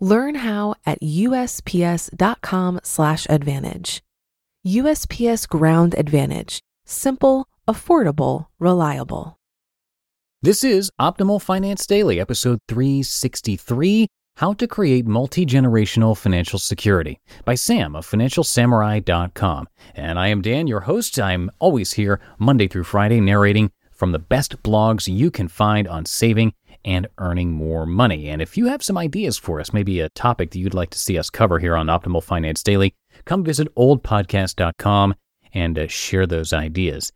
Learn how at usps.com/advantage. USPS Ground Advantage: simple, affordable, reliable. This is Optimal Finance Daily, episode 363 How to Create Multi Generational Financial Security by Sam of FinancialSamurai.com. And I am Dan, your host. I'm always here Monday through Friday narrating from the best blogs you can find on saving and earning more money. And if you have some ideas for us, maybe a topic that you'd like to see us cover here on Optimal Finance Daily, come visit oldpodcast.com and uh, share those ideas.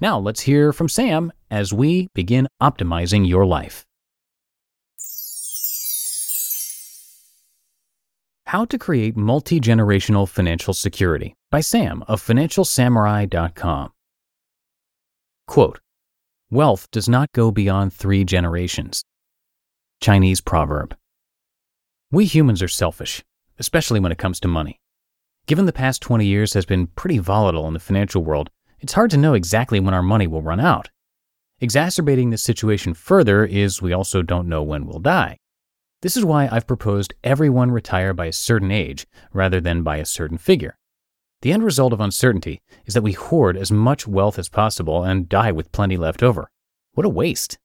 Now, let's hear from Sam as we begin optimizing your life. How to Create Multi Generational Financial Security by Sam of FinancialSamurai.com. Quote Wealth does not go beyond three generations. Chinese proverb. We humans are selfish, especially when it comes to money. Given the past 20 years has been pretty volatile in the financial world, it's hard to know exactly when our money will run out. Exacerbating this situation further is we also don't know when we'll die. This is why I've proposed everyone retire by a certain age rather than by a certain figure. The end result of uncertainty is that we hoard as much wealth as possible and die with plenty left over. What a waste.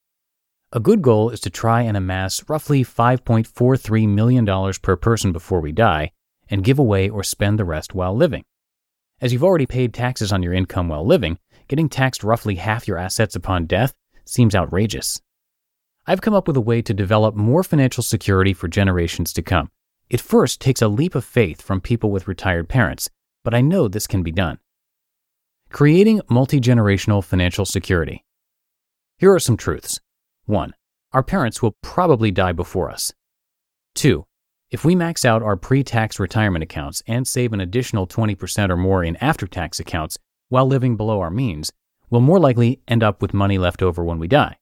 A good goal is to try and amass roughly $5.43 million per person before we die and give away or spend the rest while living. As you've already paid taxes on your income while living, getting taxed roughly half your assets upon death seems outrageous. I've come up with a way to develop more financial security for generations to come. It first takes a leap of faith from people with retired parents but I know this can be done. Creating multi generational financial security. Here are some truths. 1. Our parents will probably die before us. 2. If we max out our pre tax retirement accounts and save an additional 20% or more in after tax accounts while living below our means, we'll more likely end up with money left over when we die.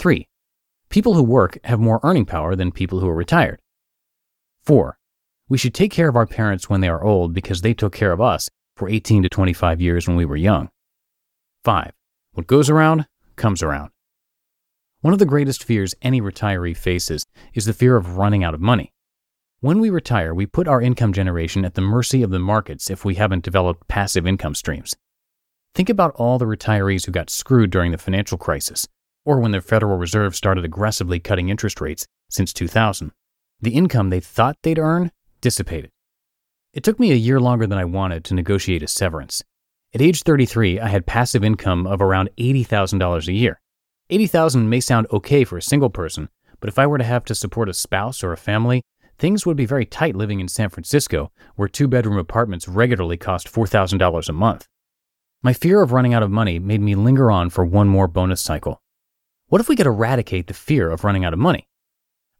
3. People who work have more earning power than people who are retired. 4. We should take care of our parents when they are old because they took care of us for 18 to 25 years when we were young. 5. What goes around comes around. One of the greatest fears any retiree faces is the fear of running out of money. When we retire, we put our income generation at the mercy of the markets if we haven't developed passive income streams. Think about all the retirees who got screwed during the financial crisis, or when the Federal Reserve started aggressively cutting interest rates since 2000. The income they thought they'd earn dissipated. It took me a year longer than I wanted to negotiate a severance. At age 33, I had passive income of around $80,000 a year. 80,000 may sound okay for a single person, but if I were to have to support a spouse or a family, things would be very tight living in San Francisco, where two bedroom apartments regularly cost $4,000 a month. My fear of running out of money made me linger on for one more bonus cycle. What if we could eradicate the fear of running out of money?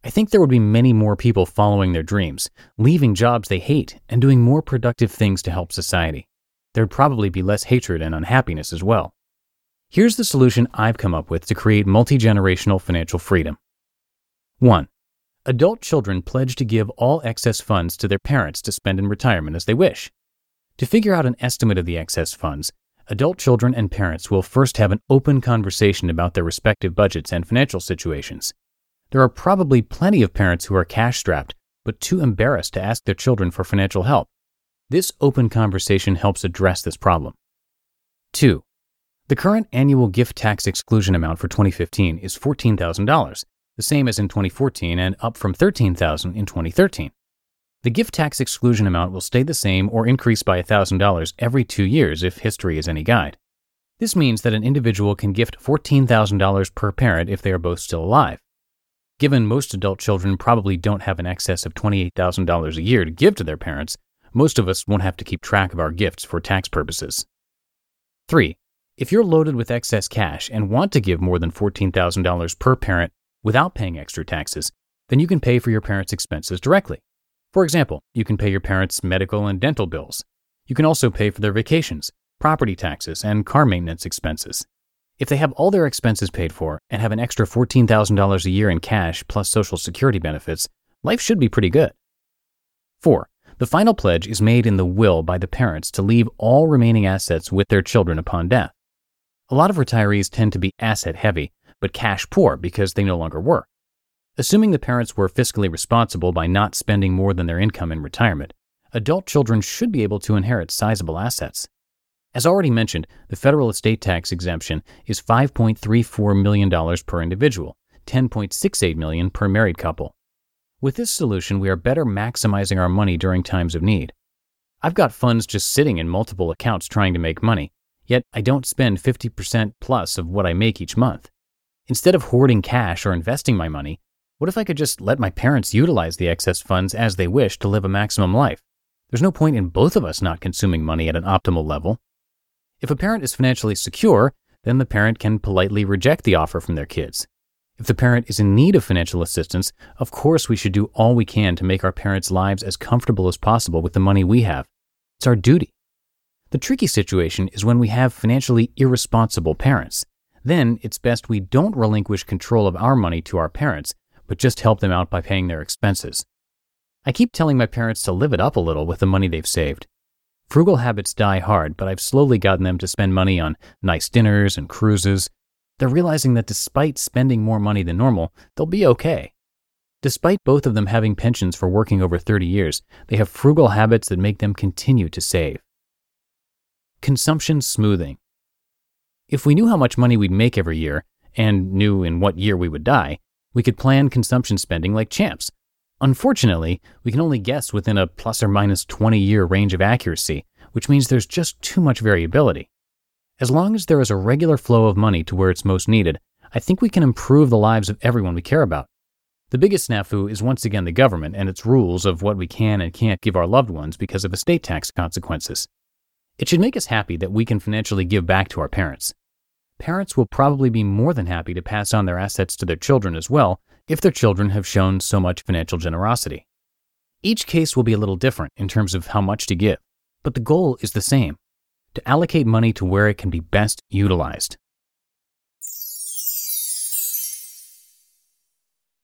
I think there would be many more people following their dreams, leaving jobs they hate, and doing more productive things to help society. There'd probably be less hatred and unhappiness as well. Here's the solution I've come up with to create multi generational financial freedom. 1. Adult children pledge to give all excess funds to their parents to spend in retirement as they wish. To figure out an estimate of the excess funds, adult children and parents will first have an open conversation about their respective budgets and financial situations. There are probably plenty of parents who are cash strapped, but too embarrassed to ask their children for financial help. This open conversation helps address this problem. 2. The current annual gift tax exclusion amount for 2015 is $14,000, the same as in 2014 and up from 13,000 in 2013. The gift tax exclusion amount will stay the same or increase by $1,000 every two years if history is any guide. This means that an individual can gift $14,000 per parent if they are both still alive. Given most adult children probably don't have an excess of $28,000 a year to give to their parents, most of us won't have to keep track of our gifts for tax purposes. 3. If you're loaded with excess cash and want to give more than $14,000 per parent without paying extra taxes, then you can pay for your parents' expenses directly. For example, you can pay your parents' medical and dental bills. You can also pay for their vacations, property taxes, and car maintenance expenses. If they have all their expenses paid for and have an extra $14,000 a year in cash plus Social Security benefits, life should be pretty good. 4. The final pledge is made in the will by the parents to leave all remaining assets with their children upon death. A lot of retirees tend to be asset heavy, but cash poor because they no longer work. Assuming the parents were fiscally responsible by not spending more than their income in retirement, adult children should be able to inherit sizable assets. As already mentioned, the federal estate tax exemption is $5.34 million per individual, 10.68 million per married couple. With this solution, we are better maximizing our money during times of need. I've got funds just sitting in multiple accounts trying to make money, yet I don't spend 50% plus of what I make each month. Instead of hoarding cash or investing my money, what if I could just let my parents utilize the excess funds as they wish to live a maximum life? There's no point in both of us not consuming money at an optimal level. If a parent is financially secure, then the parent can politely reject the offer from their kids. If the parent is in need of financial assistance, of course we should do all we can to make our parents' lives as comfortable as possible with the money we have. It's our duty. The tricky situation is when we have financially irresponsible parents. Then it's best we don't relinquish control of our money to our parents but just help them out by paying their expenses. I keep telling my parents to live it up a little with the money they've saved. Frugal habits die hard, but I've slowly gotten them to spend money on nice dinners and cruises. They're realizing that despite spending more money than normal, they'll be okay. Despite both of them having pensions for working over 30 years, they have frugal habits that make them continue to save. Consumption smoothing. If we knew how much money we'd make every year, and knew in what year we would die, we could plan consumption spending like champs. Unfortunately, we can only guess within a plus or minus 20 year range of accuracy, which means there's just too much variability. As long as there is a regular flow of money to where it's most needed, I think we can improve the lives of everyone we care about. The biggest snafu is once again the government and its rules of what we can and can't give our loved ones because of estate tax consequences. It should make us happy that we can financially give back to our parents parents will probably be more than happy to pass on their assets to their children as well if their children have shown so much financial generosity. Each case will be a little different in terms of how much to give, but the goal is the same to allocate money to where it can be best utilized.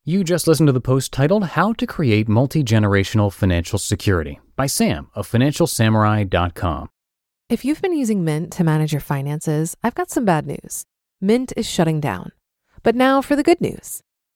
You just listened to the post titled How to Create Multi Generational Financial Security by Sam of FinancialSamurai.com. If you've been using Mint to manage your finances, I've got some bad news. Mint is shutting down. But now for the good news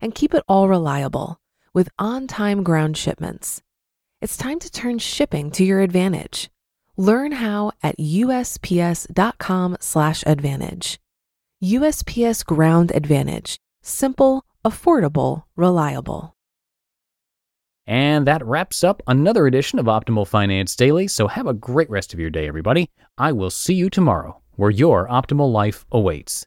And keep it all reliable with on time ground shipments. It's time to turn shipping to your advantage. Learn how at usps.com/slash advantage. USPS Ground Advantage. Simple, affordable, reliable. And that wraps up another edition of Optimal Finance Daily. So have a great rest of your day, everybody. I will see you tomorrow, where your optimal life awaits.